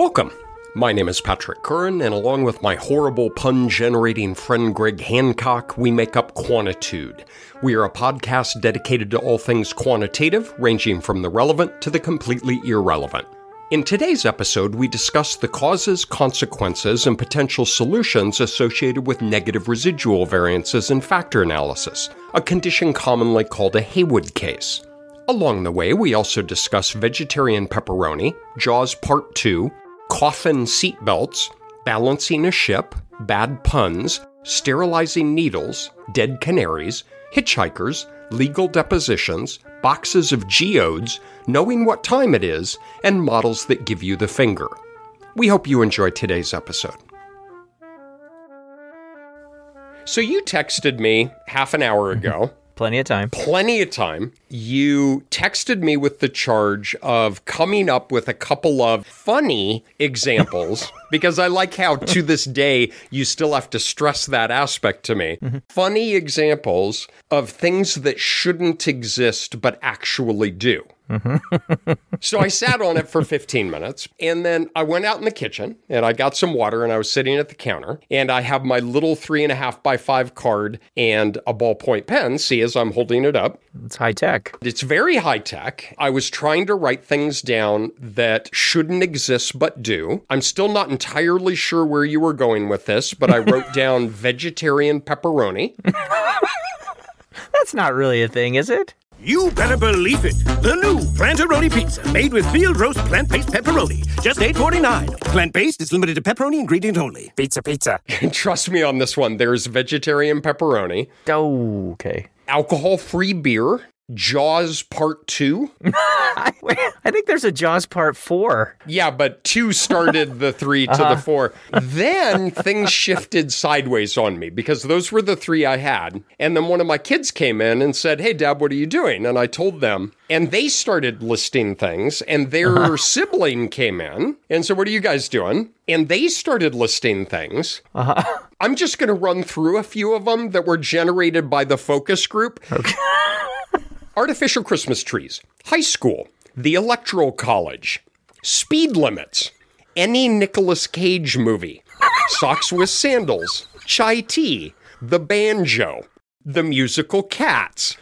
Welcome. My name is Patrick Curran, and along with my horrible pun generating friend Greg Hancock, we make up Quantitude. We are a podcast dedicated to all things quantitative, ranging from the relevant to the completely irrelevant. In today's episode, we discuss the causes, consequences, and potential solutions associated with negative residual variances in factor analysis, a condition commonly called a Heywood case. Along the way, we also discuss vegetarian pepperoni, Jaws Part 2, coffin seatbelts, balancing a ship, bad puns, sterilizing needles, dead canaries, hitchhikers, legal depositions, boxes of geodes, knowing what time it is, and models that give you the finger. We hope you enjoy today's episode. So, you texted me half an hour ago Plenty of time. plenty of time. You texted me with the charge of coming up with a couple of funny examples because I like how to this day you still have to stress that aspect to me. Mm-hmm. Funny examples of things that shouldn't exist but actually do. Mm-hmm. So I sat on it for 15 minutes and then I went out in the kitchen and I got some water and I was sitting at the counter and I have my little three and a half by five card and a ballpoint pen. See, as I'm holding it up, It's high tech. it's very high tech. I was trying to write things down that shouldn't exist but do. I'm still not entirely sure where you were going with this, but I wrote down vegetarian pepperoni. That's not really a thing, is it? You better believe it. The new Planteroni Pizza, made with field roast plant-based pepperoni. Just $8.49. Plant-based is limited to pepperoni ingredient only. Pizza, pizza. Trust me on this one. There's vegetarian pepperoni, Oh, okay. alcohol free beer, Jaws Part 2. I, think there's a Jaws Part 4. Yeah, but two started the 3 to the uh-huh. four. Then things shifted sideways on me because those were the three I had. And then one of my kids came in and said, Hey, Dad, what are you doing? And I told them. And they started listing things, and their uh-huh. sibling came in and said, What are you guys doing? And they started listing things. Uh-huh. I'm just going to run through a few of them that were generated by the focus group. Artificial Christmas trees, high school, the Electoral College, speed limits, any Nicolas Cage movie, socks with sandals, chai tea, the banjo, the musical Cats,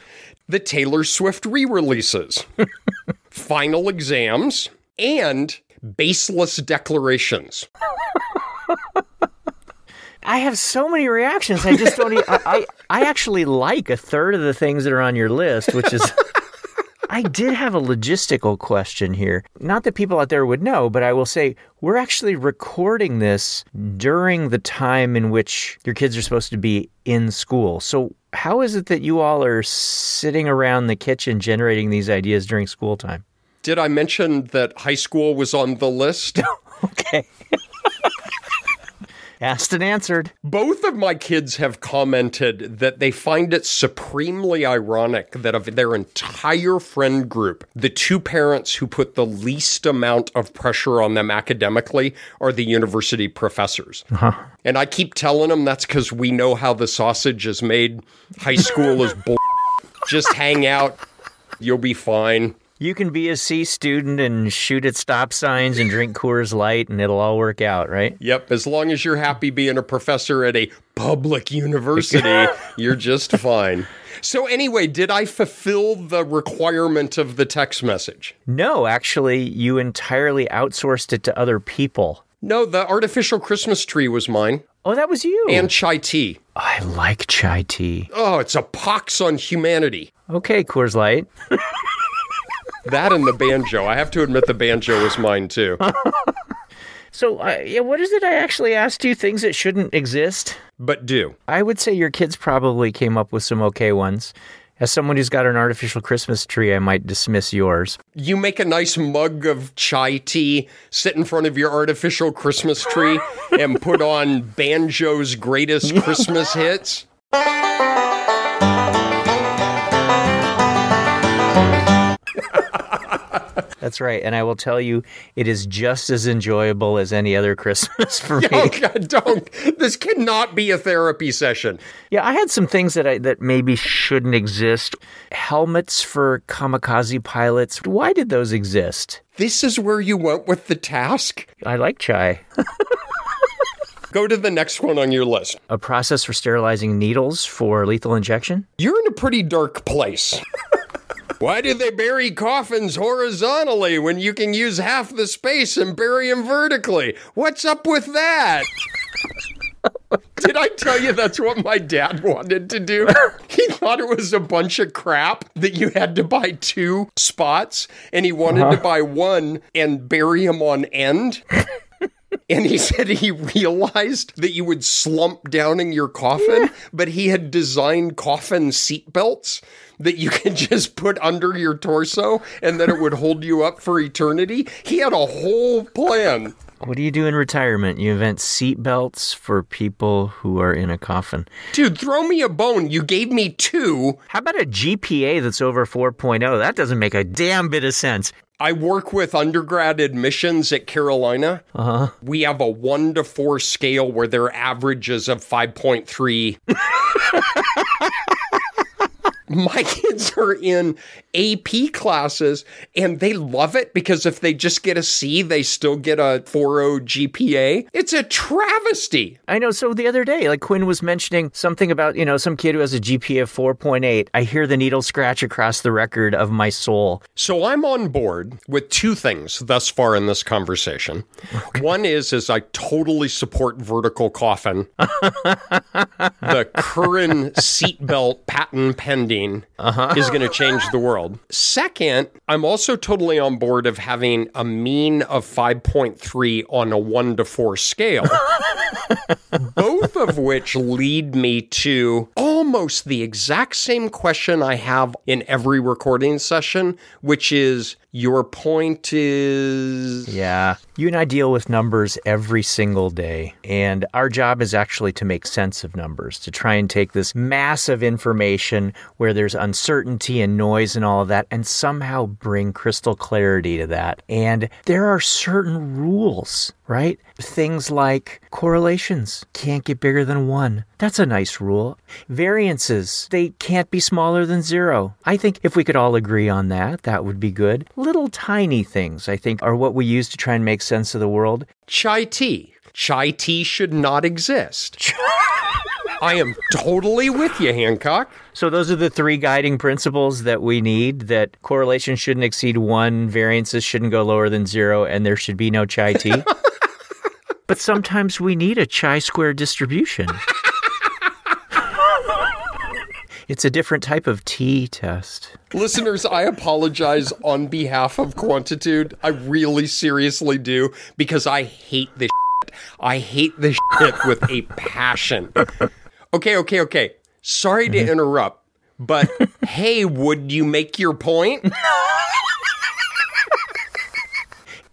the Taylor Swift re releases, final exams, and baseless declarations. I have so many reactions. I just don't. e- I, I I actually like a third of the things that are on your list, which is. I did have a logistical question here. Not that people out there would know, but I will say we're actually recording this during the time in which your kids are supposed to be in school. So, how is it that you all are sitting around the kitchen generating these ideas during school time? Did I mention that high school was on the list? Okay. Asked and answered. Both of my kids have commented that they find it supremely ironic that of their entire friend group, the two parents who put the least amount of pressure on them academically are the university professors. Uh-huh. And I keep telling them that's because we know how the sausage is made. High school is bull. Just hang out. You'll be fine. You can be a C student and shoot at stop signs and drink Coors Light, and it'll all work out, right? Yep, as long as you're happy being a professor at a public university, you're just fine. So, anyway, did I fulfill the requirement of the text message? No, actually, you entirely outsourced it to other people. No, the artificial Christmas tree was mine. Oh, that was you. And chai tea. I like chai tea. Oh, it's a pox on humanity. Okay, Coors Light. That and the banjo. I have to admit the banjo was mine too. So, uh, yeah, what is it I actually asked you? Things that shouldn't exist? But do. I would say your kids probably came up with some okay ones. As someone who's got an artificial Christmas tree, I might dismiss yours. You make a nice mug of chai tea, sit in front of your artificial Christmas tree, and put on Banjo's greatest Christmas hits. That's right. And I will tell you, it is just as enjoyable as any other Christmas for oh, me. Oh God, don't! This cannot be a therapy session. Yeah, I had some things that I that maybe shouldn't exist. Helmets for kamikaze pilots. Why did those exist? This is where you went with the task. I like chai. Go to the next one on your list. A process for sterilizing needles for lethal injection. You're in a pretty dark place. Why do they bury coffins horizontally when you can use half the space and bury them vertically? What's up with that? Did I tell you that's what my dad wanted to do? He thought it was a bunch of crap that you had to buy two spots, and he wanted to uh-huh. buy one and bury them on end. And he said he realized that you would slump down in your coffin, but he had designed coffin seatbelts that you could just put under your torso and that it would hold you up for eternity. He had a whole plan. What do you do in retirement? You invent seat belts for people who are in a coffin. Dude, throw me a bone. You gave me two. How about a GPA that's over 4.0? That doesn't make a damn bit of sense. I work with undergrad admissions at Carolina. Uh-huh. We have a one to four scale where their average is of 5.3. My kids are in AP classes and they love it because if they just get a C, they still get a 4.0 GPA. It's a travesty. I know. So the other day, like Quinn was mentioning something about, you know, some kid who has a GPA of 4.8. I hear the needle scratch across the record of my soul. So I'm on board with two things thus far in this conversation. One is is I totally support vertical coffin. the current seatbelt patent pending Uh-huh. is going to change the world. Second, I'm also totally on board of having a mean of 5.3 on a 1 to 4 scale. Both of which lead me to almost the exact same question I have in every recording session, which is your point is Yeah. You and I deal with numbers every single day. And our job is actually to make sense of numbers, to try and take this massive information where there's uncertainty and noise and all of that, and somehow bring crystal clarity to that. And there are certain rules, right? Things like correlations can't get bigger than one. That's a nice rule. Variances, they can't be smaller than zero. I think if we could all agree on that, that would be good. Little tiny things, I think, are what we use to try and make sense of the world. chai tea. Chai tea should not exist. I am totally with you, Hancock. So those are the three guiding principles that we need that correlation shouldn't exceed one, variances shouldn't go lower than zero, and there should be no chai tea. but sometimes we need a chi square distribution. It's a different type of tea test. Listeners, I apologize on behalf of Quantitude. I really seriously do because I hate this shit. I hate this shit with a passion. Okay, okay, okay. Sorry to mm-hmm. interrupt, but hey, would you make your point?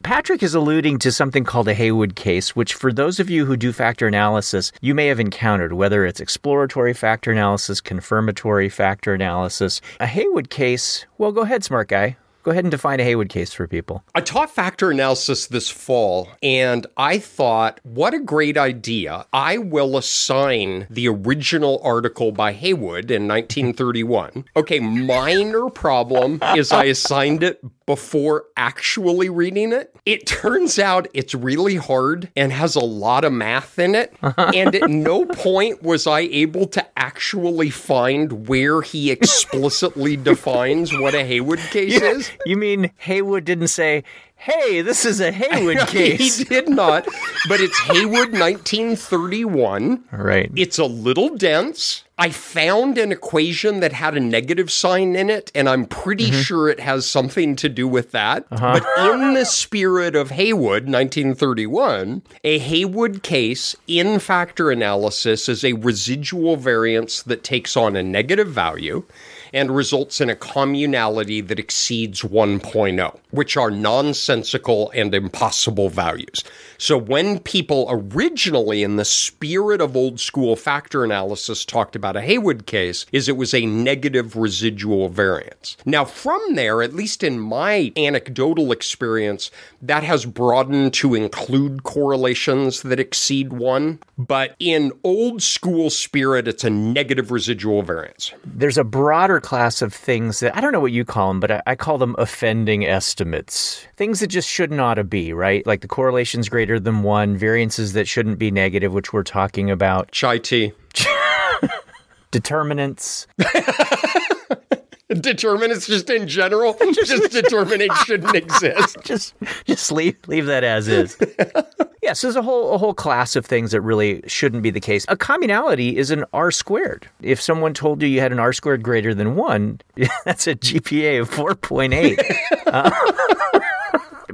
Patrick is alluding to something called a Heywood case, which, for those of you who do factor analysis, you may have encountered, whether it's exploratory factor analysis, confirmatory factor analysis. A Heywood case, well, go ahead, smart guy. Go ahead and define a Heywood case for people. I taught factor analysis this fall, and I thought, what a great idea. I will assign the original article by Heywood in 1931. Okay, minor problem is I assigned it before actually reading it. It turns out it's really hard and has a lot of math in it. Uh-huh. And at no point was I able to actually find where he explicitly defines what a Heywood case is. You mean Heywood didn't say, hey, this is a Heywood case? He did not, but it's Heywood 1931. Right. It's a little dense. I found an equation that had a negative sign in it, and I'm pretty mm-hmm. sure it has something to do with that. Uh-huh. But in the spirit of Heywood 1931, a Heywood case in factor analysis is a residual variance that takes on a negative value. And results in a communality that exceeds 1.0, which are nonsensical and impossible values. So when people originally, in the spirit of old school factor analysis, talked about a Heywood case, is it was a negative residual variance. Now, from there, at least in my anecdotal experience, that has broadened to include correlations that exceed one. But in old school spirit, it's a negative residual variance. There's a broader class of things that I don't know what you call them, but I, I call them offending estimates. Things that just should not be, right? Like the correlation's greater than one, variances that shouldn't be negative, which we're talking about, Chai tea. determinants. Determinants just in general, just determinants shouldn't exist. just just leave leave that as is. Yes, there's a whole a whole class of things that really shouldn't be the case. A communality is an R squared. If someone told you you had an R squared greater than one, that's a GPA of four point eight. Uh,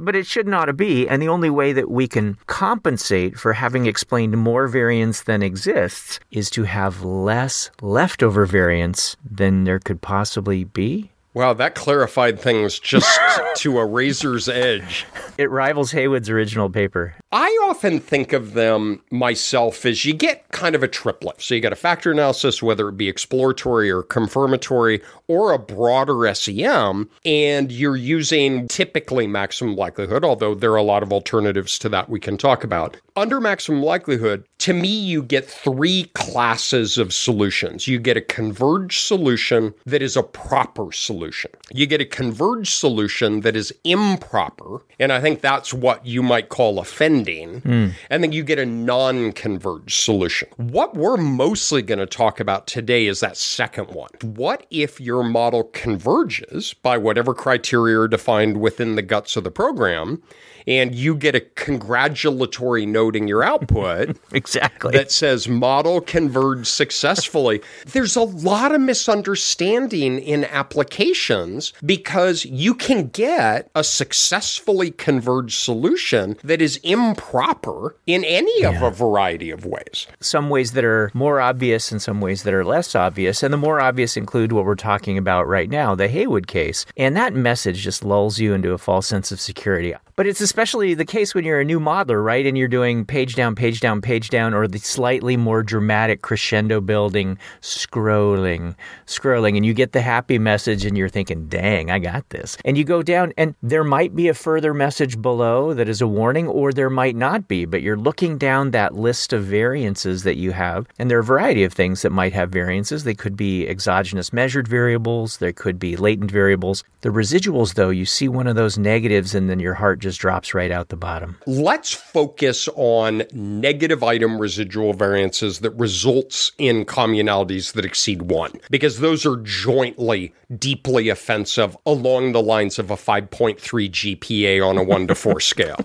but it should not be. And the only way that we can compensate for having explained more variance than exists is to have less leftover variance than there could possibly be. Wow, that clarified things just to a razor's edge. It rivals Heywood's original paper. I often think of them myself as you get kind of a triplet. So you got a factor analysis, whether it be exploratory or confirmatory, or a broader SEM, and you're using typically maximum likelihood, although there are a lot of alternatives to that we can talk about. Under maximum likelihood, to me, you get three classes of solutions. You get a converged solution that is a proper solution. You get a converged solution that is improper, and I think that's what you might call offending. And then you get a non converged solution. What we're mostly going to talk about today is that second one. What if your model converges by whatever criteria are defined within the guts of the program? And you get a congratulatory note in your output Exactly. that says model converged successfully. There's a lot of misunderstanding in applications because you can get a successfully converged solution that is improper in any of a variety of ways. some ways that are more obvious and some ways that are less obvious. And the more obvious include what we're talking about right now, the Heywood case. And that message just lulls you into a false sense of security. But it's especially the case when you're a new modeler, right? And you're doing page down, page down, page down, or the slightly more dramatic crescendo building, scrolling, scrolling. And you get the happy message and you're thinking, dang, I got this. And you go down and there might be a further message below that is a warning, or there might not be. But you're looking down that list of variances that you have. And there are a variety of things that might have variances. They could be exogenous measured variables, there could be latent variables. The residuals, though, you see one of those negatives and then your heart just drops right out the bottom. Let's focus on negative item residual variances that results in communalities that exceed one, because those are jointly deeply offensive along the lines of a 5.3 GPA on a 1 to 4 scale.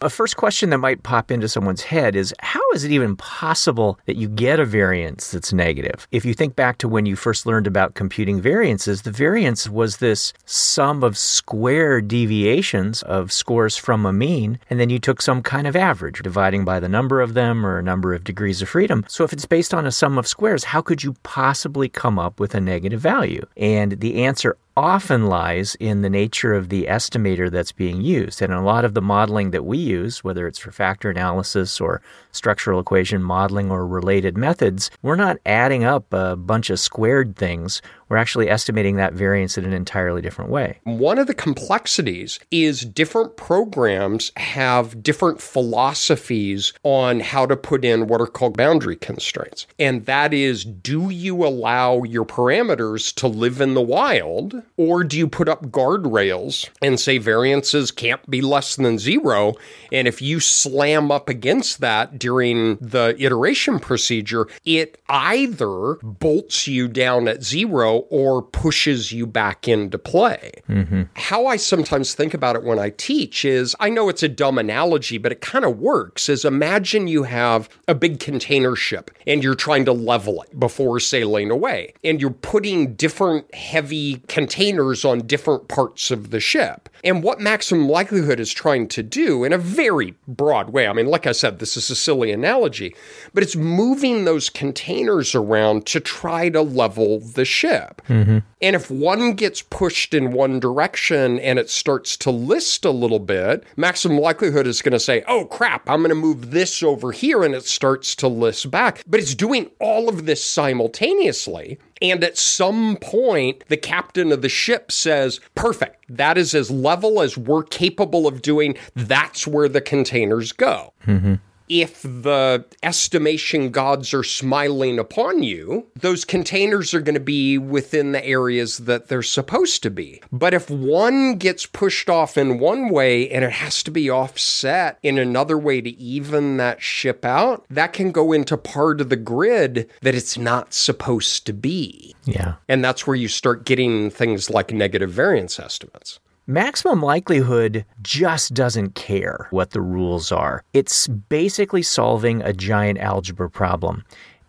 A first question that might pop into someone's head is how is it even possible that you get a variance that's negative? If you think back to when you first learned about computing variances, the variance was this sum of square deviations of scores from a mean, and then you took some kind of average, dividing by the number of them or a number of degrees of freedom. So if it's based on a sum of squares, how could you possibly come up with a negative value? And the answer often lies in the nature of the estimator that's being used. And a lot of the modeling that we use, whether it's for factor analysis or structural equation modeling or related methods, we're not adding up a bunch of squared things. We're actually estimating that variance in an entirely different way. One of the complexities is different programs have different philosophies on how to put in what are called boundary constraints. And that is do you allow your parameters to live in the wild, or do you put up guardrails and say variances can't be less than zero? And if you slam up against that during the iteration procedure, it either bolts you down at zero or pushes you back into play. Mm-hmm. How I sometimes think about it when I teach is I know it's a dumb analogy, but it kind of works. Is imagine you have a big container ship and you're trying to level it before sailing away, and you're putting different heavy containers on different parts of the ship. And what maximum likelihood is trying to do in a very broad way, I mean, like I said, this is a silly analogy, but it's moving those containers around to try to level the ship. Mm-hmm. And if one gets pushed in one direction and it starts to list a little bit, maximum likelihood is going to say, oh crap, I'm going to move this over here, and it starts to list back. But it's doing all of this simultaneously. And at some point, the captain of the ship says, Perfect. That is as level as we're capable of doing. That's where the containers go. Mm-hmm if the estimation gods are smiling upon you, those containers are going to be within the areas that they're supposed to be. But if one gets pushed off in one way and it has to be offset in another way to even that ship out, that can go into part of the grid that it's not supposed to be. Yeah. And that's where you start getting things like negative variance estimates. Maximum likelihood just doesn't care what the rules are. It's basically solving a giant algebra problem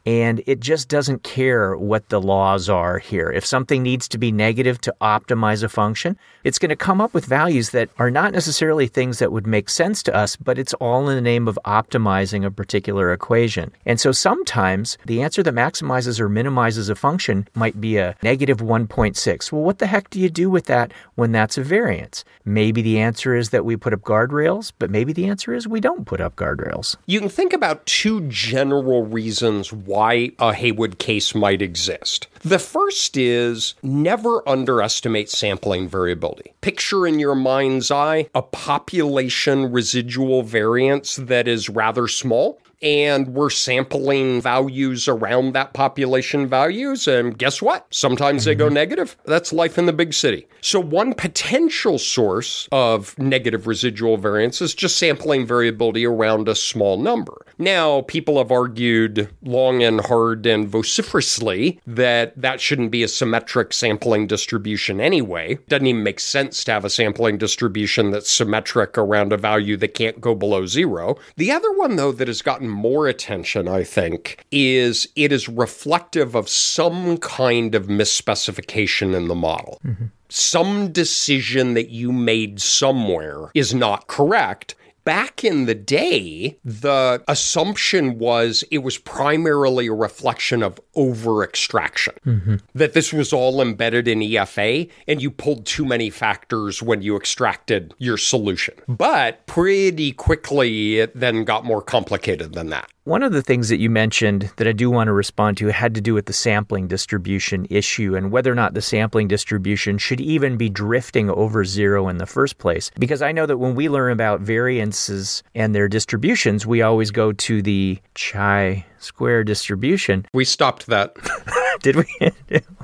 and it just doesn't care what the laws are here. If something needs to be negative to optimize a function, it's going to come up with values that are not necessarily things that would make sense to us, but it's all in the name of optimizing a particular equation. And so sometimes the answer that maximizes or minimizes a function might be a negative 1.6. Well, what the heck do you do with that when that's a variance? Maybe the answer is that we put up guardrails, but maybe the answer is we don't put up guardrails. You can think about two general reasons why a Heywood case might exist. The first is never underestimate sampling variability. Picture in your mind's eye a population residual variance that is rather small and we're sampling values around that population values. And guess what? Sometimes they go mm-hmm. negative. That's life in the big city. So, one potential source of negative residual variance is just sampling variability around a small number. Now, people have argued long and hard and vociferously that that shouldn't be a symmetric sampling distribution anyway. Doesn't even make sense to have a sampling distribution that's symmetric around a value that can't go below zero. The other one, though, that has gotten more attention, I think, is it is reflective of some kind of misspecification in the model. Mm-hmm. Some decision that you made somewhere is not correct back in the day, the assumption was it was primarily a reflection of over extraction, mm-hmm. that this was all embedded in EFA and you pulled too many factors when you extracted your solution. But pretty quickly, it then got more complicated than that. One of the things that you mentioned that I do want to respond to had to do with the sampling distribution issue and whether or not the sampling distribution should even be drifting over zero in the first place. Because I know that when we learn about variances and their distributions, we always go to the chi square distribution. We stopped that. Did we?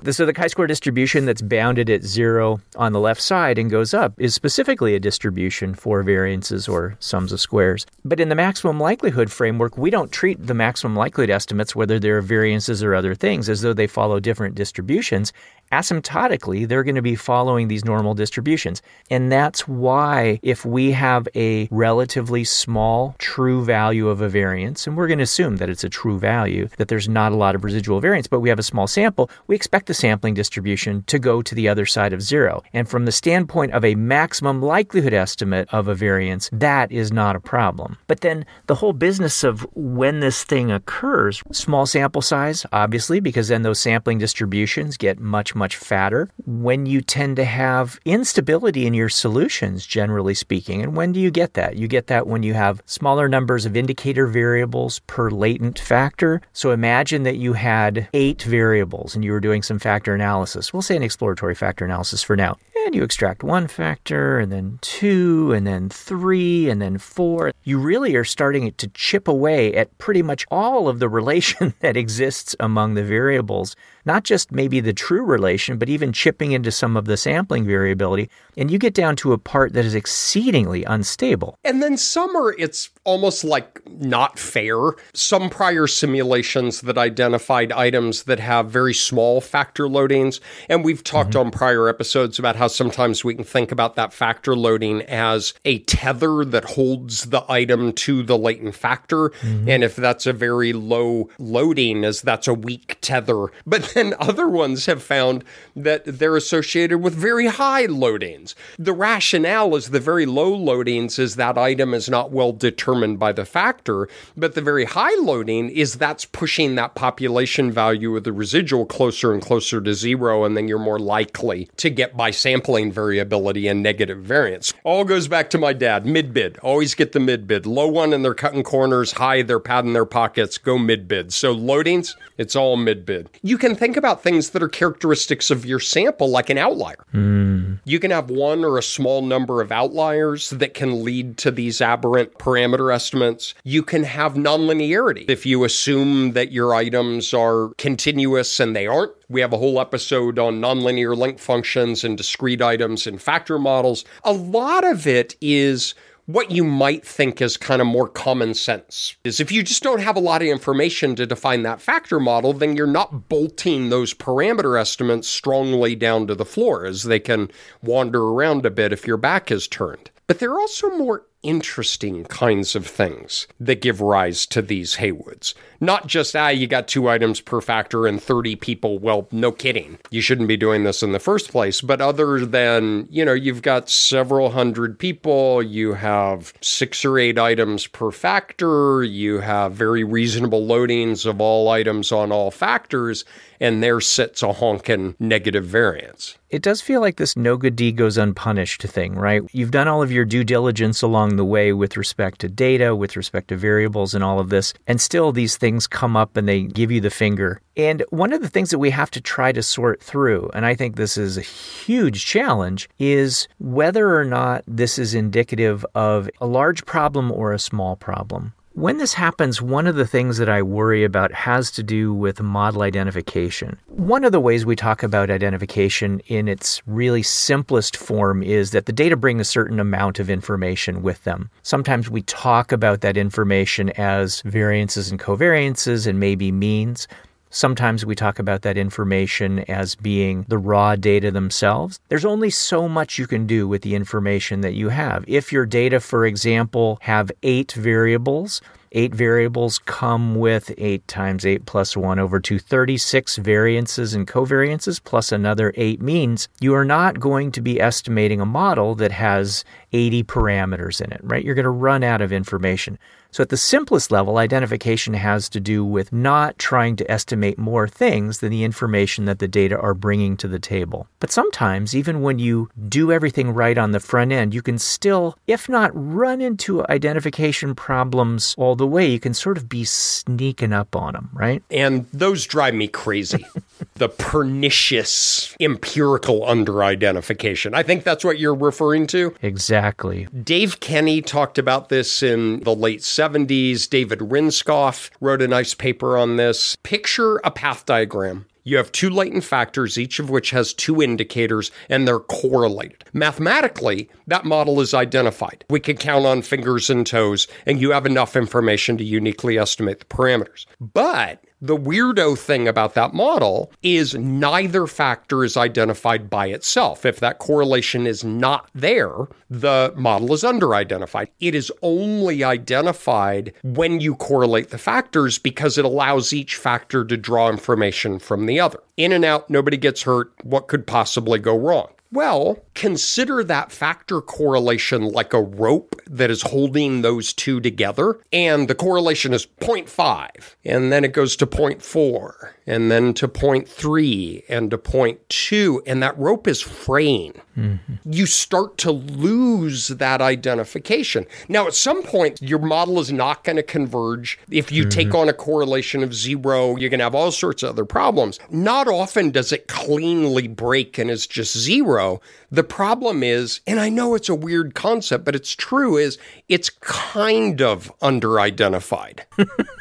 so the chi-square distribution that's bounded at zero on the left side and goes up is specifically a distribution for variances or sums of squares. But in the maximum likelihood framework, we don't treat the maximum likelihood estimates, whether they're variances or other things, as though they follow different distributions asymptotically, they're going to be following these normal distributions. And that's why, if we have a relatively small true value of a variance, and we're going to assume that it's a true value, that there's not a lot of residual variance, but we have a small sample, we expect the sampling distribution to go to the other side of zero. And from the standpoint of a maximum likelihood estimate of a variance, that is not a problem. But then the whole business of when this thing occurs, small sample size, obviously, because then those sampling distributions get much, much fatter, when you tend to have instability in your solutions, generally speaking. And when do you get that? You get that when you have smaller numbers of indicator variables per latent factor. So imagine that you had eight variables and you were doing some factor analysis. We'll say an exploratory factor analysis for now and you extract one factor and then two and then three and then four. You really are starting to chip away at pretty much all of the relation that exists among the variables not just maybe the true relation, but even chipping into some of the sampling variability. And you get down to a part that is exceedingly unstable. And then some are, it's almost like not fair. Some prior simulations that identified items that have very small factor loadings. And we've talked mm-hmm. on prior episodes about how sometimes we can think about that factor loading as a tether that holds the item to the latent factor. Mm-hmm. And if that's a very low loading, as that's a weak tether. But then other ones have found that they're associated with very high loadings. The rationale is the very low loadings is that item is not well determined by the factor, but the very high loading is that's pushing that population value of the residual closer and closer to zero, and then you're more likely to get by sampling variability and negative variance. All goes back to my dad mid bid. Always get the mid bid. Low one, and they're cutting corners. High, they're padding their pockets. Go mid bid. So loadings, it's all mid bid. You can think about things that are characteristics of your sample, like an outlier. Mm. You can have one or a small number of outliers that can lead to these aberrant parameter estimates. You can have nonlinearity. If you assume that your items are continuous and they aren't, we have a whole episode on nonlinear link functions and discrete items and factor models. A lot of it is what you might think is kind of more common sense is if you just don't have a lot of information to define that factor model, then you're not bolting those parameter estimates strongly down to the floor as they can wander around a bit if your back is turned. But there are also more interesting kinds of things that give rise to these Heywoods. Not just, ah, you got two items per factor and 30 people. Well, no kidding. You shouldn't be doing this in the first place. But other than, you know, you've got several hundred people, you have six or eight items per factor, you have very reasonable loadings of all items on all factors, and there sits a honking negative variance. It does feel like this no good deed goes unpunished thing, right? You've done all of your due diligence along the way with respect to data, with respect to variables, and all of this, and still these things come up and they give you the finger. And one of the things that we have to try to sort through, and I think this is a huge challenge, is whether or not this is indicative of a large problem or a small problem. When this happens, one of the things that I worry about has to do with model identification. One of the ways we talk about identification in its really simplest form is that the data bring a certain amount of information with them. Sometimes we talk about that information as variances and covariances and maybe means. Sometimes we talk about that information as being the raw data themselves. There's only so much you can do with the information that you have. If your data, for example, have eight variables, Eight variables come with 8 times 8 plus 1 over 2, 36 variances and covariances plus another 8 means you are not going to be estimating a model that has 80 parameters in it, right? You're going to run out of information. So, at the simplest level, identification has to do with not trying to estimate more things than the information that the data are bringing to the table. But sometimes, even when you do everything right on the front end, you can still, if not run into identification problems all the way, you can sort of be sneaking up on them, right? And those drive me crazy. the pernicious empirical under identification. I think that's what you're referring to. Exactly. Dave Kenny talked about this in the late 70s. David Rindskopf wrote a nice paper on this. Picture a path diagram. You have two latent factors, each of which has two indicators, and they're correlated. Mathematically, that model is identified. We can count on fingers and toes, and you have enough information to uniquely estimate the parameters. But the weirdo thing about that model is neither factor is identified by itself. If that correlation is not there, the model is under identified. It is only identified when you correlate the factors because it allows each factor to draw information from the other. In and out, nobody gets hurt. What could possibly go wrong? Well, consider that factor correlation like a rope that is holding those two together. And the correlation is 0.5, and then it goes to 0.4, and then to three and to two, and that rope is fraying. Mm-hmm. You start to lose that identification. Now, at some point, your model is not going to converge. If you mm-hmm. take on a correlation of zero, you're going to have all sorts of other problems. Not often does it cleanly break and is just zero. The problem is, and I know it's a weird concept, but it's true, is it's kind of under identified.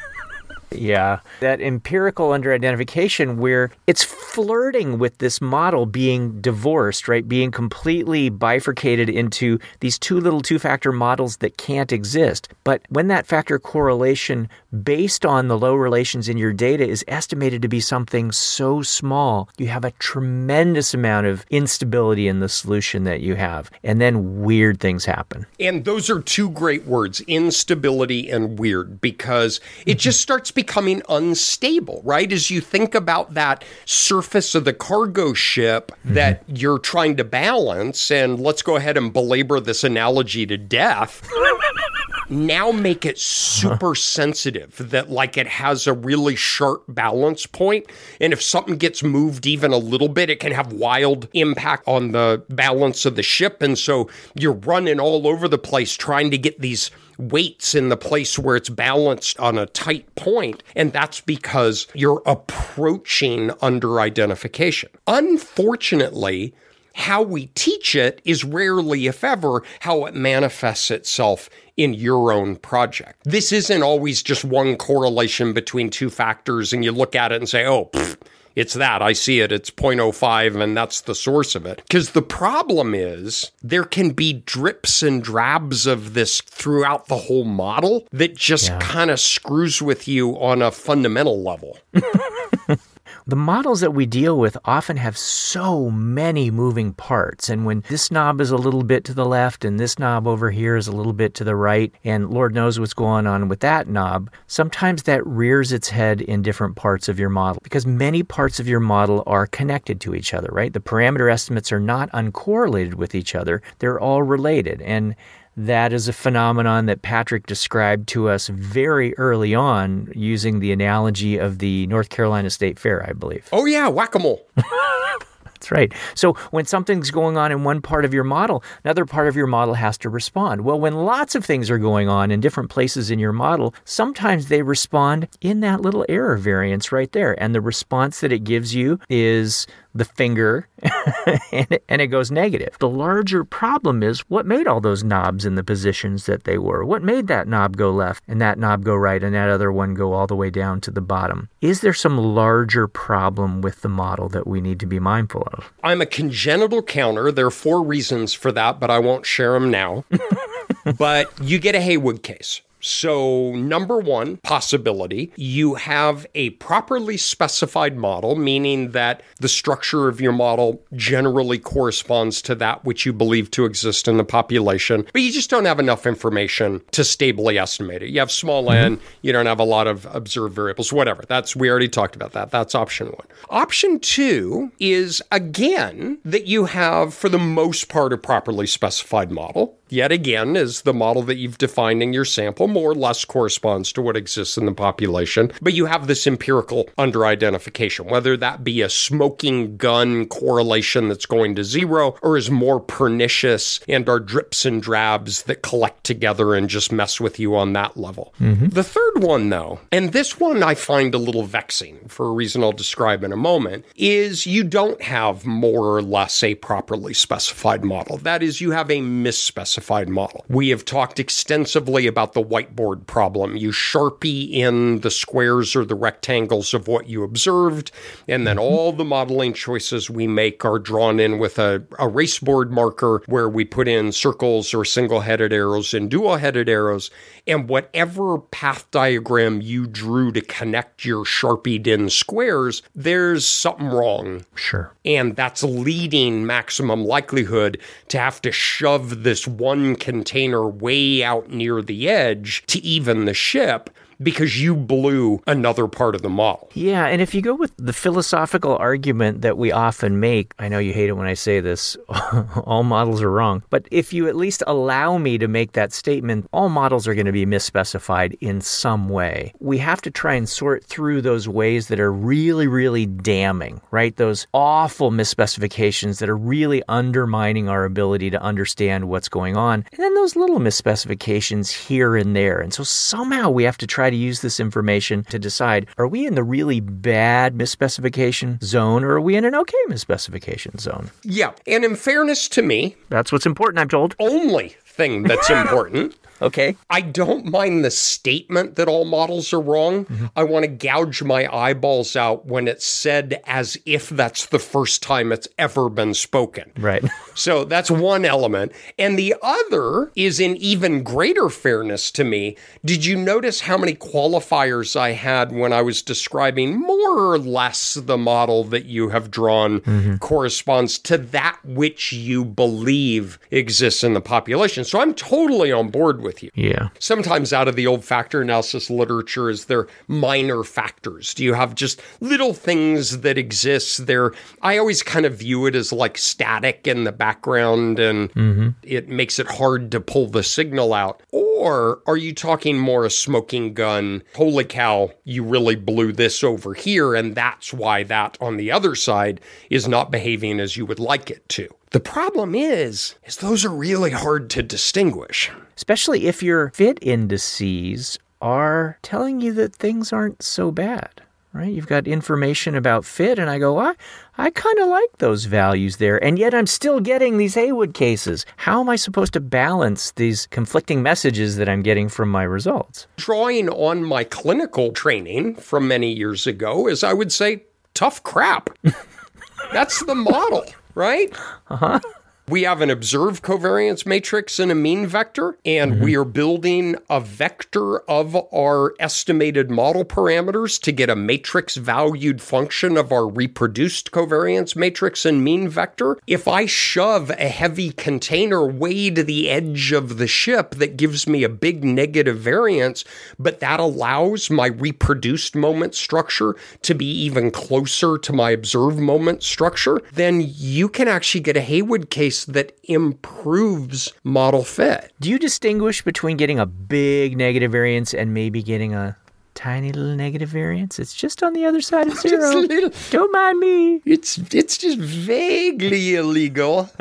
Yeah, that empirical under identification where it's flirting with this model being divorced, right? Being completely bifurcated into these two little two factor models that can't exist. But when that factor correlation based on the low relations in your data is estimated to be something so small, you have a tremendous amount of instability in the solution that you have. And then weird things happen. And those are two great words instability and weird because it just starts becoming unstable, right? As you think about that surface of the cargo ship mm-hmm. that you're trying to balance, and let's go ahead and belabor this analogy to death. now make it super sensitive that like it has a really sharp balance point and if something gets moved even a little bit it can have wild impact on the balance of the ship and so you're running all over the place trying to get these weights in the place where it's balanced on a tight point and that's because you're approaching under identification unfortunately how we teach it is rarely, if ever, how it manifests itself in your own project. This isn't always just one correlation between two factors and you look at it and say, oh, pfft, it's that. I see it. It's 0.05 and that's the source of it. Because the problem is there can be drips and drabs of this throughout the whole model that just Yeah. kind of screws with you on a fundamental level. The models that we deal with often have so many moving parts. And when this knob is a little bit to the left and this knob over here is a little bit to the right, and Lord knows what's going on with that knob, sometimes that rears its head in different parts of your model because many parts of your model are connected to each other, right? The parameter estimates are not uncorrelated with each other, they're all related. And that is a phenomenon that Patrick described to us very early on using the analogy of the North Carolina State Fair, I believe. Oh, yeah, whack a mole. That's right. So when something's going on in one part of your model, another part of your model has to respond. Well, when lots of things are going on in different places in your model, sometimes they respond in that little error variance right there. And the response that it gives you is the finger and, it, and it goes negative. The larger problem is what made all those knobs in the positions that they were? What made that knob go left and that knob go right and that other one go all the way down to the bottom? Is there some larger problem with the model that we need to be mindful of? I'm a congenital counter. There are four reasons for that, but I won't share them now. but you get a Heywood case. So, number one possibility, you have a properly specified model, meaning that the structure of your model generally corresponds to that which you believe to exist in the population, but you just don't have enough information to stably estimate it. You have small mm-hmm. n, you don't have a lot of observed variables, whatever. That's, we already talked about that. That's option one. Option two is again that you have, for the most part, a properly specified model yet again, is the model that you've defined in your sample more or less corresponds to what exists in the population. But you have this empirical under identification, whether that be a smoking gun correlation that's going to zero or is more pernicious and are drips and drabs that collect together and just mess with you on that level. Mm-hmm. The third one, though, and this one I find a little vexing for a reason I'll describe in a moment, is you don't have more or less a properly specified model. That is, you have a misspecified model. We have talked extensively about the whiteboard problem. You sharpie in the squares or the rectangles of what you observed, and then mm-hmm. all the modeling choices we make are drawn in with a, a race board marker where we put in circles or single headed arrows and dual headed arrows. And whatever path diagram you drew to connect your sharpied in squares, there's something wrong Sure. and that's leading maximum likelihood to have to shove this one container way out near the edge to even the ship because you blew another part of the model. Yeah, and if you go with the philosophical argument that we often make, I know you hate it when I say this, all models are wrong, but if you at least allow me to make that statement, all models are going to be misspecified in some way. We have to try and sort through those ways that are really, really damning, right? Those awful misspecifications that are really undermining our ability to understand what's going on. And then those little misspecifications here and there. And so somehow we have to try to use this information to decide are we in the really bad misspecification zone or are we in an okay misspecification zone? Yeah, and in fairness to me, That's what's important, I'm told. only thing that's important Okay. I don't mind the statement that all models are wrong. Mm-hmm. I want to gouge my eyeballs out when it's said as if that's the first time it's ever been spoken. Right. So that's one element. And the other is in even greater fairness to me. Did you notice how many qualifiers I had when I was describing more or less the model that you have drawn mm-hmm. corresponds to that which you believe exists in the population? So I'm totally on board with you. Yeah. Sometimes out of the old factor analysis literature is there minor factors. Do you have just little things that exist there? I always kind of view it as like static in the background and mm-hmm. it makes it hard to pull the signal out. Or are you talking more a smoking gun? Holy cow, you really blew this over here, and that's why that on the other side is not behaving as you would like it to. The problem is, is those are really hard to distinguish. Especially if your fit indices are telling you that things aren't so bad, right? You've got information about fit, and I go, I, I kind of like those values there, and yet I'm still getting these Heywood cases. How am I supposed to balance these conflicting messages that I'm getting from my results? drawing on my clinical training from many years ago is I would say tough crap. That's the model, right? Uh-huh. We have an observed covariance matrix and a mean vector, and mm-hmm. we are building a vector of our estimated model parameters to get a matrix valued function of our reproduced covariance matrix and mean vector. If I shove a heavy container way to the edge of the ship that gives me a big negative variance, but that allows my reproduced moment structure to be even closer to my observed moment structure, then you can actually get a Heywood case that improves model fit. Do you distinguish between getting a big negative variance and maybe getting a tiny little negative variance? It's just on the other side of zero. little. Don't mind me. It's it's just vaguely illegal.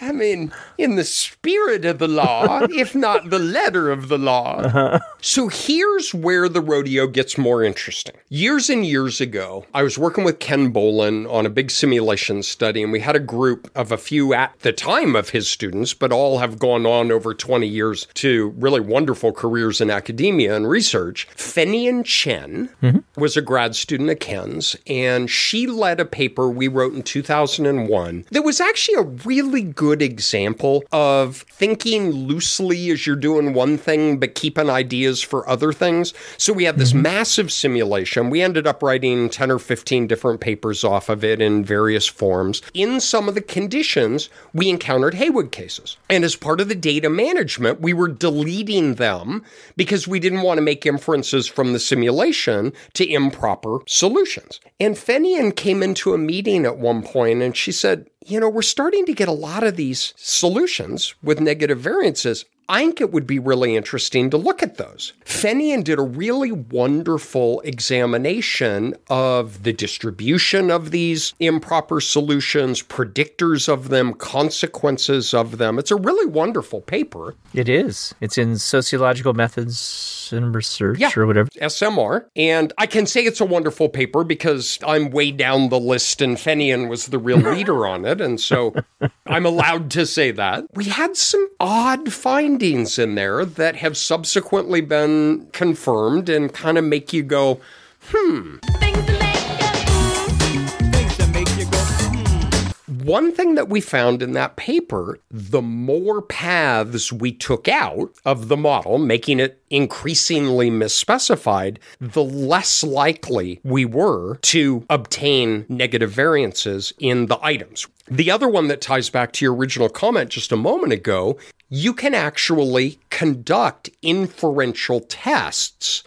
I mean, in the spirit of the law, if not the letter of the law. Uh-huh. So here's where the rodeo gets more interesting. Years and years ago, I was working with Ken Bollen on a big simulation study, and we had a group of a few at the time of his students, but all have gone on over 20 years to really wonderful careers in academia and research. Feinian Chen mm-hmm. was a grad student at Ken's, and she led a paper we wrote in 2001 that was actually a really good example of thinking loosely as you're doing one thing, but keeping ideas for other things. So we had this mm-hmm. massive simulation. We ended up writing 10 or 15 different papers off of it in various forms. In some of the conditions, we encountered Heywood cases. And as part of the data management, we were deleting them because we didn't want to make inferences from the simulation to improper solutions. And Feinian came into a meeting at one point and she said, You know, we're starting to get a lot of these solutions with negative variances. I think it would be really interesting to look at those. Feinian did a really wonderful examination of the distribution of these improper solutions, predictors of them, consequences of them. It's a really wonderful paper. It is. It's in sociological methods and research Yeah. or whatever. SMR. And I can say it's a wonderful paper because I'm way down the list and Feinian was the real leader on it. And so I'm allowed to say that. We had some odd findings in there that have subsequently been confirmed and kind of make you go, hmm. Things that make you go. Hmm. One thing that we found in that paper, the more paths we took out of the model, making it increasingly misspecified, the less likely we were to obtain negative variances in the items. The other one that ties back to your original comment just a moment ago, you can actually conduct inferential tests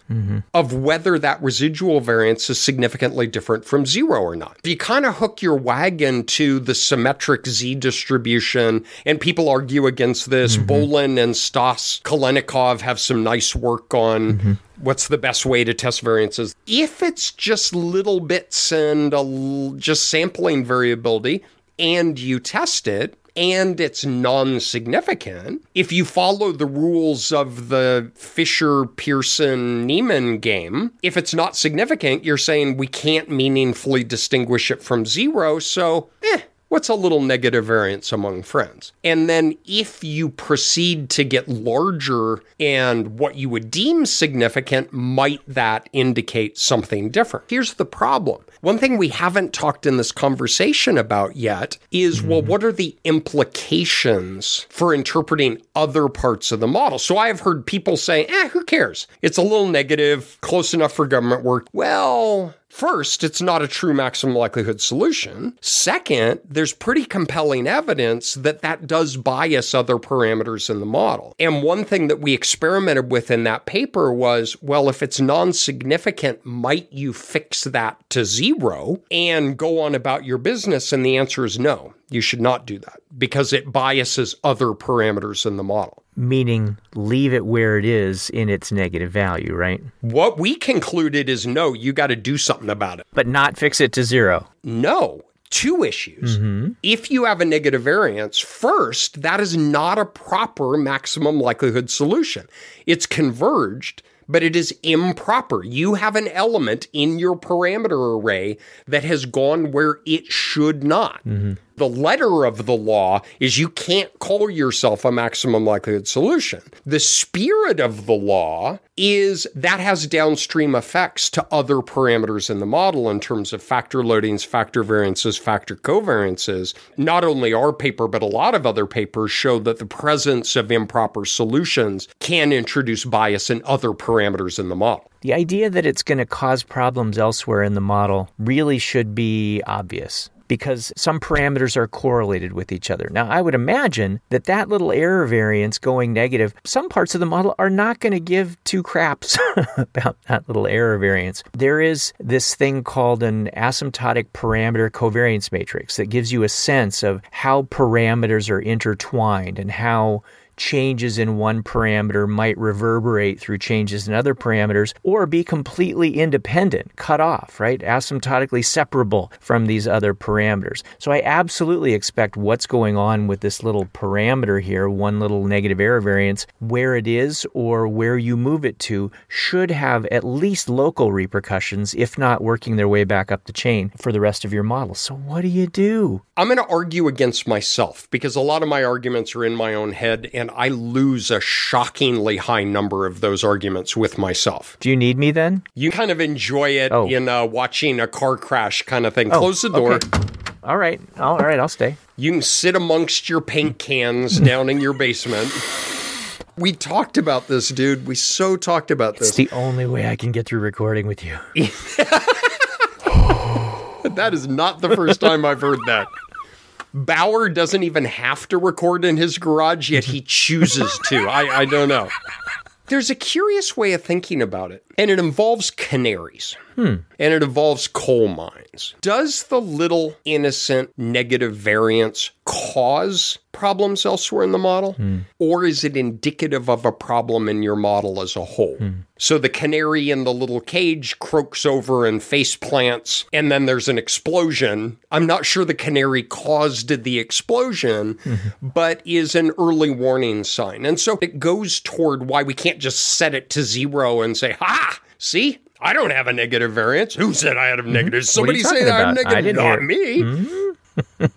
of whether that residual variance is significantly different from zero or not. If you kind of hook your wagon to the symmetric z distribution, and people argue against this, mm-hmm. Bollen and Stas Kolenikov have some nice work on. Mm-hmm. What's the best way to test variances? If it's just little bits and a l- just sampling variability, and you test it, and it's non significant, if you follow the rules of the Fisher Pearson Neyman game, if it's not significant, you're saying we can't meaningfully distinguish it from zero. So, eh, What's a little negative variance among friends? And then if you proceed to get larger and what you would deem significant, might that indicate something different? Here's the problem. One thing we haven't talked in this conversation about yet is well, what are the implications for interpreting other parts of the model? So I have heard people say, eh, who cares? It's a little negative, close enough for government work. Well, First, it's not a true maximum likelihood solution. Second, there's pretty compelling evidence that that does bias other parameters in the model. And one thing that we experimented with in that paper was well, if it's non significant, might you fix that to zero and go on about your business? And the answer is no. You should not do that because it biases other parameters in the model. Meaning, leave it where it is in its negative value, right? What we concluded is no, you got to do something about it. But not fix it to zero. No. Two issues. Mm-hmm. If you have a negative variance, first, that is not a proper maximum likelihood solution. It's converged, but it is improper. You have an element in your parameter array that has gone where it should not. Mm-hmm. The letter of the law is you can't call yourself a maximum likelihood solution. The spirit of the law is that has downstream effects to other parameters in the model in terms of factor loadings, factor variances, factor covariances. Not only our paper, but a lot of other papers show that the presence of improper solutions can introduce bias in other parameters in the model. The idea that it's going to cause problems elsewhere in the model really should be obvious because some parameters are correlated with each other. Now, I would imagine that that little error variance going negative, some parts of the model are not going to give two craps about that little error variance. There is this thing called an asymptotic parameter covariance matrix that gives you a sense of how parameters are intertwined and how changes in one parameter might reverberate through changes in other parameters or be completely independent, cut off, right? Asymptotically separable from these other parameters. So I absolutely expect what's going on with this little parameter here, one little negative error variance, where it is or where you move it to should have at least local repercussions, if not working their way back up the chain for the rest of your model. So what do you do? I'm going to argue against myself because a lot of my arguments are in my own head and I lose a shockingly high number of those arguments with myself. Do you need me then? You kind of enjoy it Oh. in uh, watching a car crash kind of thing. Close the door. okay. All right. All right. I'll stay. You can sit amongst your paint cans down in your basement. We talked about this, dude. We so talked about It's this. It's the only way I can get through recording with you. That is not the first time I've heard that. Bauer doesn't even have to record in his garage, yet he chooses to. I, I don't know. There's a curious way of thinking about it, and it involves canaries. Hmm. And it involves coal mines. Does the little innocent negative variance cause problems elsewhere in the model? Hmm. Or is it indicative of a problem in your model as a whole? Hmm. So the canary in the little cage croaks over and face plants, and then there's an explosion. I'm not sure the canary caused the explosion, mm-hmm. but is an early warning sign. And so it goes toward why we can't just set it to zero and say, ha, see? I don't have a negative variance. Who said I had a mm-hmm. negative? Somebody talking say that I have negative. I didn't Not hear me. Mm-hmm.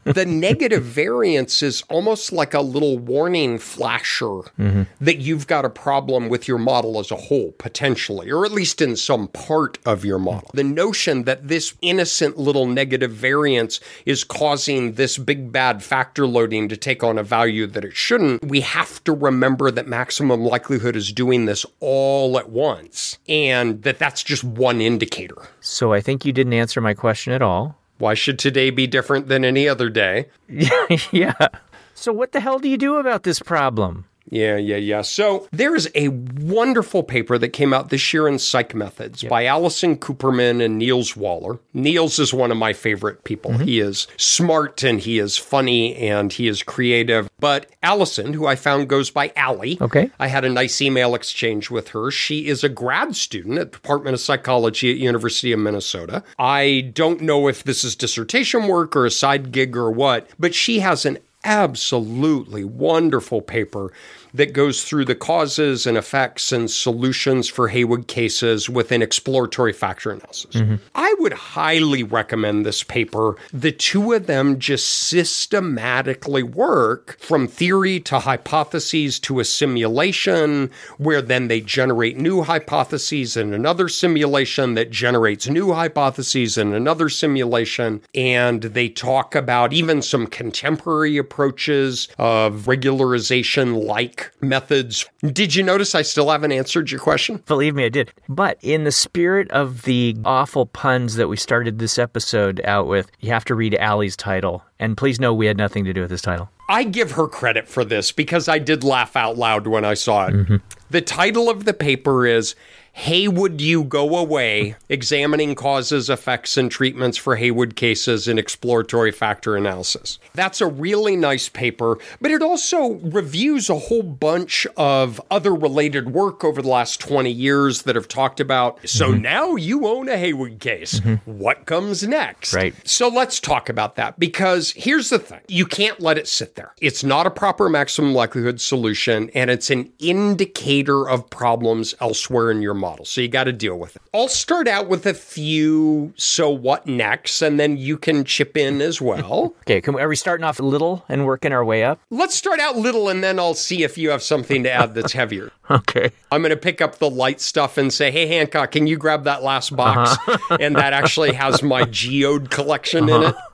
The negative variance is almost like a little warning flasher mm-hmm. that you've got a problem with your model as a whole, potentially, or at least in some part of your model. The notion that this innocent little negative variance is causing this big bad factor loading to take on a value that it shouldn't, we have to remember that maximum likelihood is doing this all at once, and that that's just one indicator. So I think you didn't answer my question at all. Why should today be different than any other day? yeah. So what the hell do you do about this problem? Yeah, yeah, yeah. So there's a wonderful paper that came out this year in Psych Methods by Allison Cooperman and Niels Waller. Niels is one of my favorite people. Mm-hmm. He is smart and he is funny and he is creative. But Allison, who I found goes by Allie, Okay. I had a nice email exchange with her. She is a grad student at the Department of Psychology at University of Minnesota. I don't know if this is dissertation work or a side gig or what, but she has an absolutely wonderful paper that goes through the causes and effects and solutions for Heywood cases with an exploratory factor analysis. Mm-hmm. I would highly recommend this paper. The two of them just systematically work from theory to hypotheses to a simulation, where then they generate new hypotheses in another simulation that generates new hypotheses in another simulation. And they talk about even some contemporary approaches of regularization like methods. Did you notice I still haven't answered your question? Believe me, I did. But in the spirit of the awful puns that we started this episode out with, you have to read Allie's title. And please know we had nothing to do with this title. I give her credit for this because I did laugh out loud when I saw it. Mm-hmm. The title of the paper is Heywood You Go Away Examining Causes, Effects, and Treatments for Heywood Cases in Exploratory Factor Analysis. That's a really nice paper, but it also reviews a whole bunch of other related work over the last 20 years that have talked about. So mm-hmm. now you own a Heywood case. Mm-hmm. What comes next? Right. So let's talk about that because here's the thing you can't let it sit there. It's not a proper maximum likelihood solution, and it's an indicator of problems elsewhere in your model. So you got to deal with it. I'll start out with a few so what next, and then you can chip in as well. Okay, can we, are we starting off little and working our way up? let's start out little, and then I'll see if you have something to add that's heavier. Okay. I'm going to pick up the light stuff and say, hey, Hancock, can you grab that last box? Uh-huh. And that actually has my geode collection in uh-huh. it.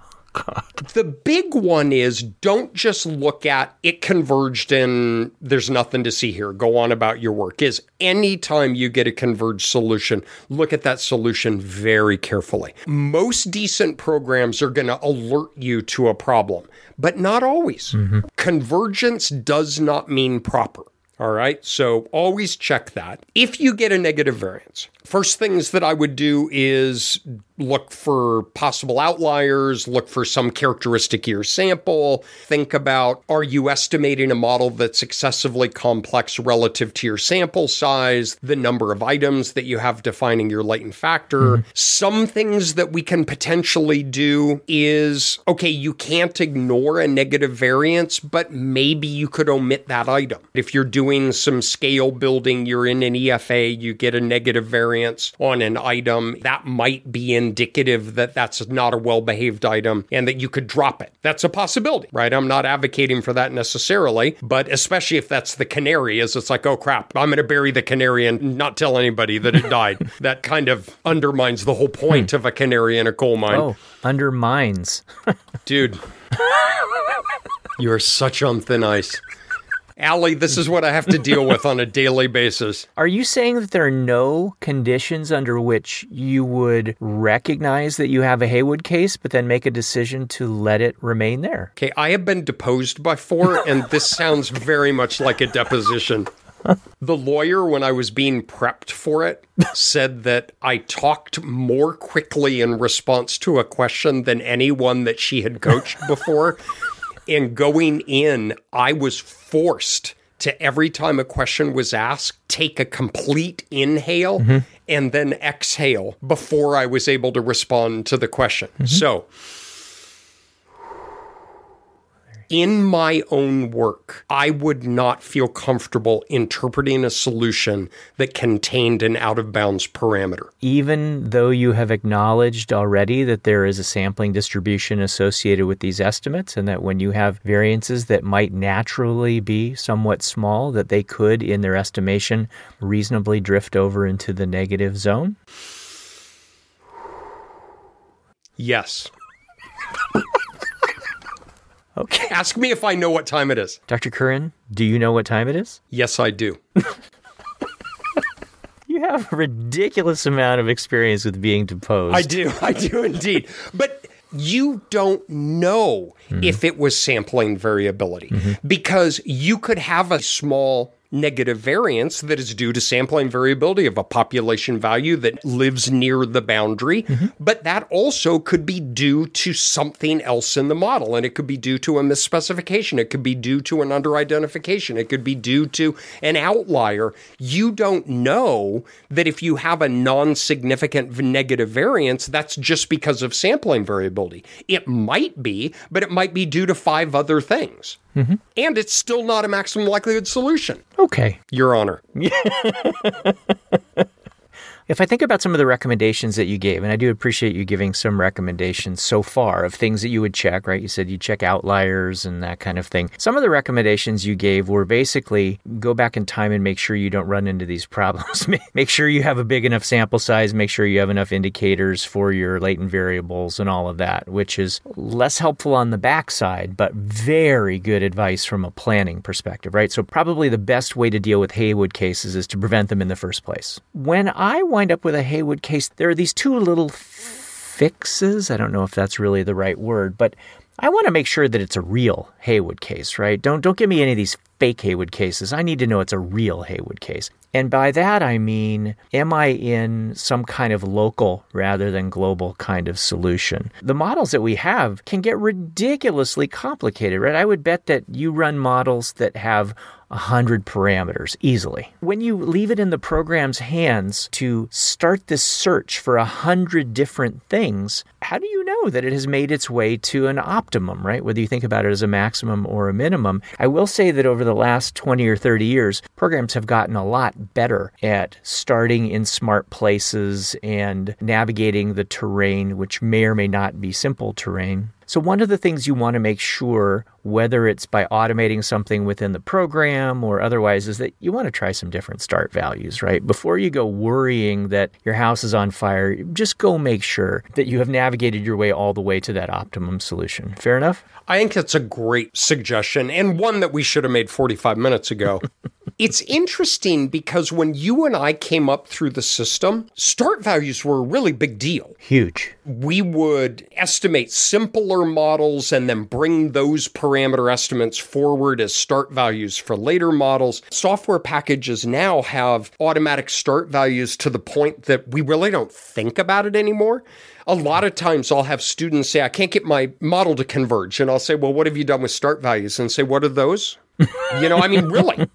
The big one is don't just look at it converged and there's nothing to see here. Go on about your work. Is anytime you get a converged solution, look at that solution very carefully. Most decent programs are going to alert you to a problem, but not always. Mm-hmm. Convergence does not mean proper. All right. So always check that. If you get a negative variance, first things that I would do is look for possible outliers, look for some characteristic of your sample, think about are you estimating a model that's excessively complex relative to your sample size, the number of items that you have defining your latent factor. Mm-hmm. Some things that we can potentially do is okay, you can't ignore a negative variance, but maybe you could omit that item. If you're doing some scale building, you're in an EFA, you get a negative variance on an item, that might be indicative that that's not a well behaved item and that you could drop it. That's a possibility, right? I'm not advocating for that necessarily, but especially if that's the canary, is it's like, oh crap, I'm going to bury the canary and not tell anybody that it died. that kind of undermines the whole point hmm. of a canary in a coal mine. Oh, undermines. Dude, you're such on thin ice. Allie, this is what I have to deal with on a daily basis. Are you saying that there are no conditions under which you would recognize that you have a Heywood case, but then make a decision to let it remain there? Okay, I have been deposed before, and this sounds very much like a deposition. The lawyer, when I was being prepped for it, said that I talked more quickly in response to a question than anyone that she had coached before. And going in, I was forced to every time a question was asked, take a complete inhale mm-hmm. and then exhale before I was able to respond to the question. Mm-hmm. So, in my own work, I would not feel comfortable interpreting a solution that contained an out of bounds parameter. Even though you have acknowledged already that there is a sampling distribution associated with these estimates, and that when you have variances that might naturally be somewhat small, that they could, in their estimation, reasonably drift over into the negative zone? Yes. Okay. Ask me if I know what time it is. Dr. Curran, do you know what time it is? Yes, I do. You have a ridiculous amount of experience with being deposed. I do. I do indeed. But you don't know mm-hmm. if it was sampling variability mm-hmm. because you could have a small negative variance that is due to sampling variability of a population value that lives near the boundary. Mm-hmm. But that also could be due to something else in the model. And it could be due to a misspecification. It could be due to an under identification. It could be due to an outlier. You don't know that if you have a non significant negative variance, that's just because of sampling variability. It might be, but it might be due to five other things. Mm-hmm. And it's still not a maximum likelihood solution. Okay. Your Honor. If I think about some of the recommendations that you gave, and I do appreciate you giving some recommendations so far of things that you would check, right? You said you check outliers and that kind of thing. Some of the recommendations you gave were basically go back in time and make sure you don't run into these problems. make sure you have a big enough sample size, make sure you have enough indicators for your latent variables and all of that, which is less helpful on the backside, but very good advice from a planning perspective, right? So, probably the best way to deal with Heywood cases is to prevent them in the first place. When I wind up with a Heywood case, there are these two little fixes. I don't know if that's really the right word, but I want to make sure that it's a real Heywood case, right? Don't don't give me any of these fake Heywood cases. I need to know it's a real Heywood case. And by that I mean am I in some kind of local rather than global kind of solution? The models that we have can get ridiculously complicated, right? I would bet that you run models that have 100 parameters easily. When you leave it in the program's hands to start this search for 100 different things, how do you know that it has made its way to an optimum, right? Whether you think about it as a maximum or a minimum. I will say that over the last 20 or 30 years, programs have gotten a lot better at starting in smart places and navigating the terrain, which may or may not be simple terrain. So, one of the things you want to make sure, whether it's by automating something within the program or otherwise, is that you want to try some different start values, right? Before you go worrying that your house is on fire, just go make sure that you have navigated your way all the way to that optimum solution. Fair enough? I think that's a great suggestion and one that we should have made 45 minutes ago. it's interesting because when you and I came up through the system, start values were a really big deal. Huge. We would estimate simpler models and then bring those parameter estimates forward as start values for later models. Software packages now have automatic start values to the point that we really don't think about it anymore a lot of times I'll have students say, I can't get my model to converge. And I'll say, Well, what have you done with start values? And say, What are those? You know, I mean, really.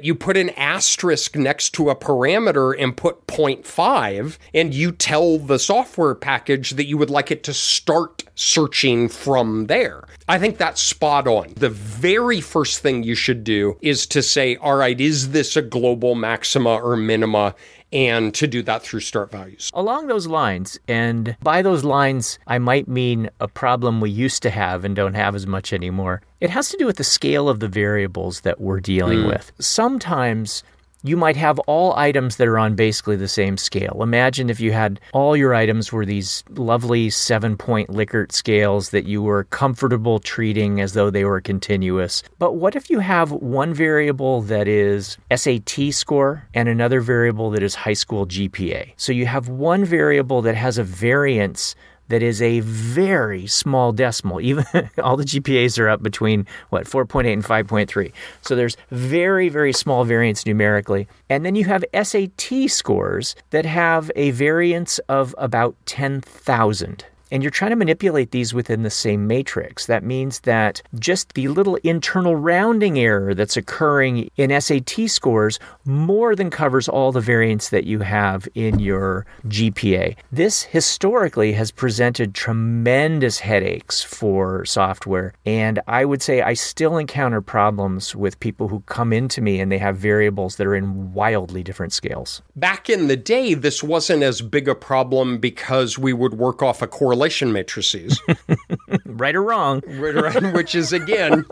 You put an asterisk next to a parameter and put 0.5, and you tell the software package that you would like it to start searching from there. I think that's spot on. The very first thing you should do is to say, all right, is this a global maxima or minima? And to do that through start values. Along those lines, and by those lines, I might mean a problem we used to have and don't have as much anymore. It has to do with the scale of the variables that we're dealing mm. with. Sometimes you might have all items that are on basically the same scale. Imagine if you had all your items were these lovely seven point Likert scales that you were comfortable treating as though they were continuous. But what if you have one variable that is SAT score and another variable that is high school GPA? So you have one variable that has a variance that is a very small decimal. Even all the GPAs are up between what 4.8 and 5.3. So there's very very small variance numerically. And then you have SAT scores that have a variance of about 10,000 and you're trying to manipulate these within the same matrix. That means that just the little internal rounding error that's occurring in SAT scores more than covers all the variance that you have in your GPA. This historically has presented tremendous headaches for software, and I would say I still encounter problems with people who come into me and they have variables that are in wildly different scales. Back in the day, this wasn't as big a problem because we would work off a correlation correlation matrices. right or wrong. Right, right, which is, again,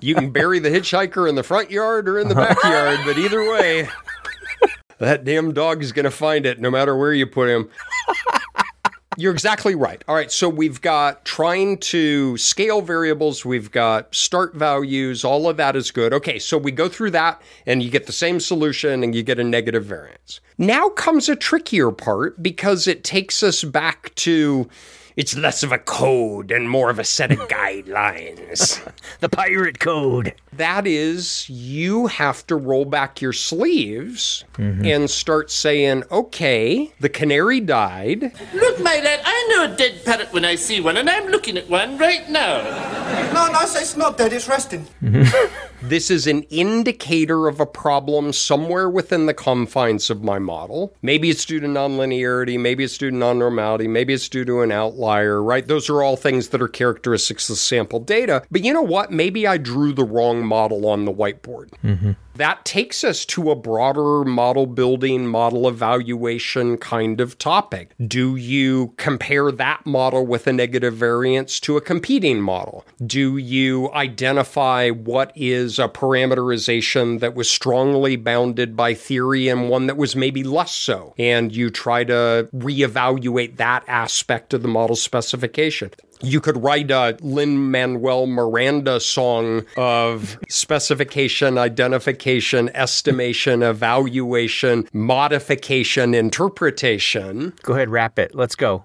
you can bury the hitchhiker in the front yard or in the backyard, but either way, that damn dog is going to find it no matter where you put him. You're exactly right. All right, so we've got trying to scale variables, we've got start values, all of that is good. Okay, so we go through that and you get the same solution and you get a negative variance. Now comes a trickier part because it takes us back to it's less of a code and more of a set of guidelines. the pirate code. That is, you have to roll back your sleeves mm-hmm. and start saying, okay, the canary died. Look, my lad, I know a dead parrot when I see one, and I'm looking at one right now. No, no, it's not dead, it's resting. Mm-hmm. This is an indicator of a problem somewhere within the confines of my model. Maybe it's due to nonlinearity, maybe it's due to non-normality, maybe it's due to an outlier, right? Those are all things that are characteristics of sample data. But you know what? Maybe I drew the wrong model on the whiteboard. That takes us to a broader model building, model evaluation kind of topic. Do you compare that model with a negative variance to a competing model? Do you identify what is a parameterization that was strongly bounded by theory and one that was maybe less so? And you try to reevaluate that aspect of the model specification you could write a Lin Manuel Miranda song of specification, identification, estimation, evaluation, modification, interpretation. Go ahead, rap it. Let's go.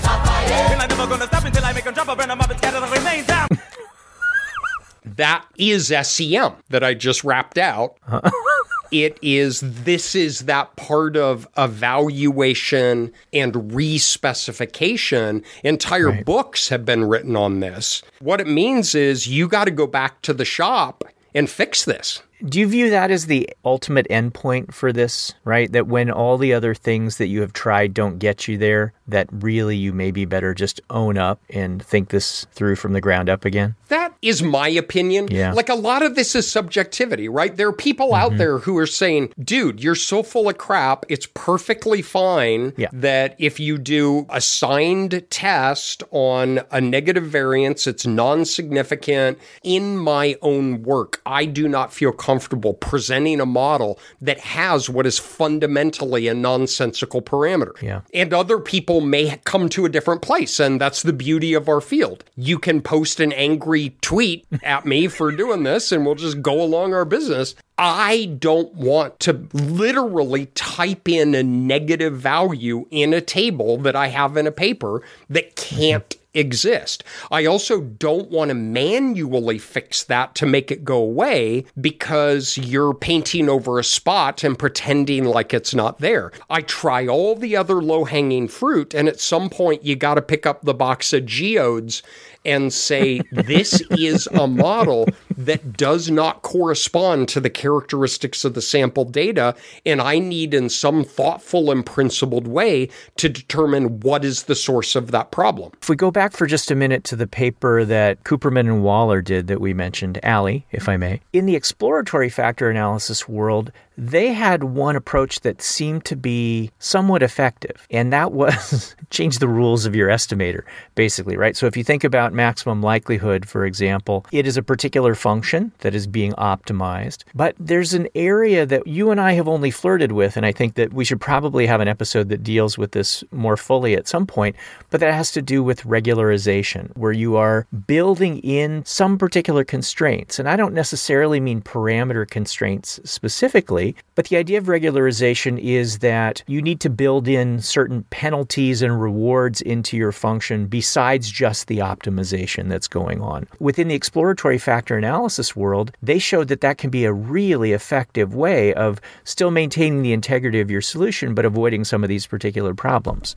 That is SEM that I just rapped out. it is this is that part of evaluation and respecification. Entire books have been written on this. What it means is you got to go back to the shop and fix this Do you view that as the ultimate endpoint for this, right? That when all the other things that you have tried don't get you there, that really you may be better just own up and think this through from the ground up again? That is my opinion. Yeah. Like a lot of this is subjectivity, right? There are people out mm-hmm. there who are saying, dude, you're so full of crap. It's perfectly fine Yeah. that if you do a signed test on a negative variance, it's non significant. In my own work, I do not feel comfortable presenting a model that has what is fundamentally a nonsensical parameter. Yeah. And other people may come to a different place. And that's the beauty of our field. You can post an angry tweet at me for doing this, and we'll just go along our business. I don't want to literally type in a negative value in a table that I have in a paper that can't exist. I also don't want to manually fix that to make it go away because you're painting over a spot and pretending like it's not there. I try all the other low hanging fruit, and at some point, you got to pick up the box of geodes and say, this is a model that does not correspond to the characteristics of the sample data. And I need, in some thoughtful and principled way, to determine what is the source of that problem. If we go back for just a minute to the paper that Cooperman and Waller did that we mentioned, Allie, if I may, in the exploratory factor analysis world, they had one approach that seemed to be somewhat effective, and that was change the rules of your estimator, basically, right? So if you think about maximum likelihood, for example, it is a particular function that is being optimized, but there's an area that you and I have only flirted with, and I think that we should probably have an episode that deals with this more fully at some point, but that has to do with regularization, where you are building in some particular constraints. And I don't necessarily mean parameter constraints specifically, but the idea of regularization is that you need to build in certain penalties and rewards into your function besides just the optimization that's going on. Within the exploratory factor analysis world, they showed that that can be a really effective way of still maintaining the integrity of your solution but avoiding some of these particular problems.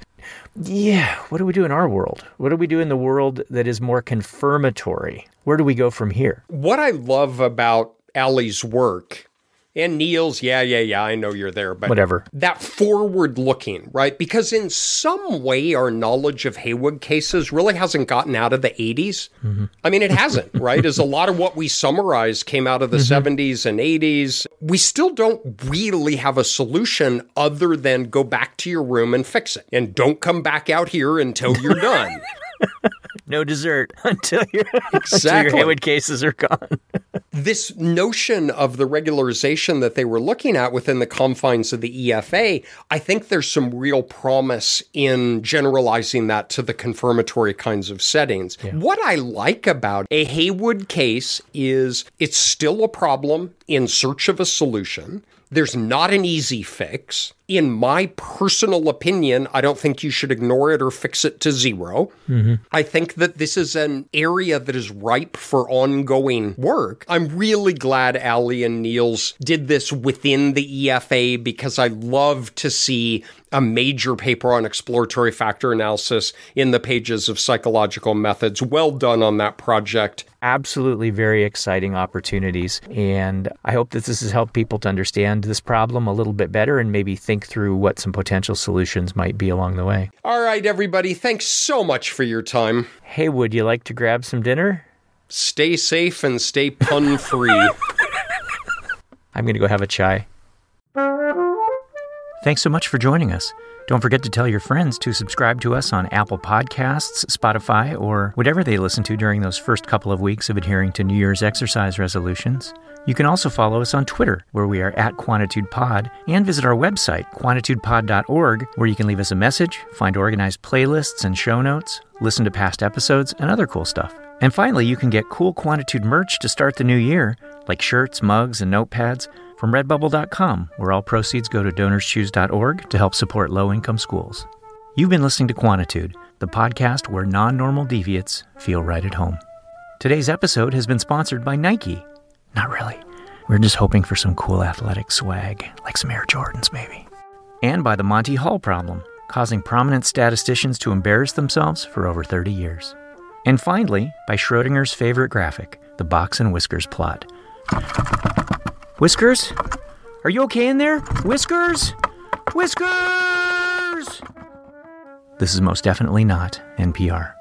Yeah, what do we do in our world? What do we do in the world that is more confirmatory? Where do we go from here? What I love about Allie's work and Neil's, yeah, yeah, yeah, I know you're there, but Whatever. That forward looking, right? Because in some way, our knowledge of Heywood cases really hasn't gotten out of the 80s. Mm-hmm. I mean, it hasn't, right? As a lot of what we summarize came out of the mm-hmm. 70s and 80s. We still don't really have a solution other than go back to your room and fix it. And don't come back out here until you're done. No dessert until your, until your Exactly. Heywood cases are gone. this notion of the regularization that they were looking at within the confines of the EFA, I think there's some real promise in generalizing that to the confirmatory kinds of settings. What I like about a Heywood case is it's still a problem in search of a solution. There's not an easy fix. In my personal opinion, I don't think you should ignore it or fix it to 0 mm-hmm. I think that this is an area that is ripe for ongoing work. I'm really glad Allie and Niels did this within the EFA because I love to see a major paper on exploratory factor analysis in the pages of psychological methods. Well done on that project. Absolutely very exciting opportunities. And I hope that this has helped people to understand this problem a little bit better and maybe think through what some potential solutions might be along the way. All right, everybody, thanks so much for your time. Hey, would you like to grab some dinner? Stay safe and stay pun free. I'm going to go have a chai. Thanks so much for joining us. Don't forget to tell your friends to subscribe to us on Apple Podcasts, Spotify, or whatever they listen to during those first couple of weeks of adhering to New Year's exercise resolutions. You can also follow us on Twitter, where we are at QuantitudePod, and visit our website, quantitudepod.org, where you can leave us a message, find organized playlists and show notes, listen to past episodes, and other cool stuff. And finally, you can get cool Quantitude merch to start the new year, like shirts, mugs, and notepads from redbubble.com, where all proceeds go to donorschoose.org to help support low income schools. You've been listening to Quantitude, the podcast where non normal deviates feel right at home. Today's episode has been sponsored by Nike. Not really. We're just hoping for some cool athletic swag, like some Air Jordans, maybe. And by the Monty Hall problem, causing prominent statisticians to embarrass themselves for over 30 years. And finally, by Schrodinger's favorite graphic, the box and whiskers plot. Whiskers? Are you okay in there? Whiskers? Whiskers! This is most definitely not NPR.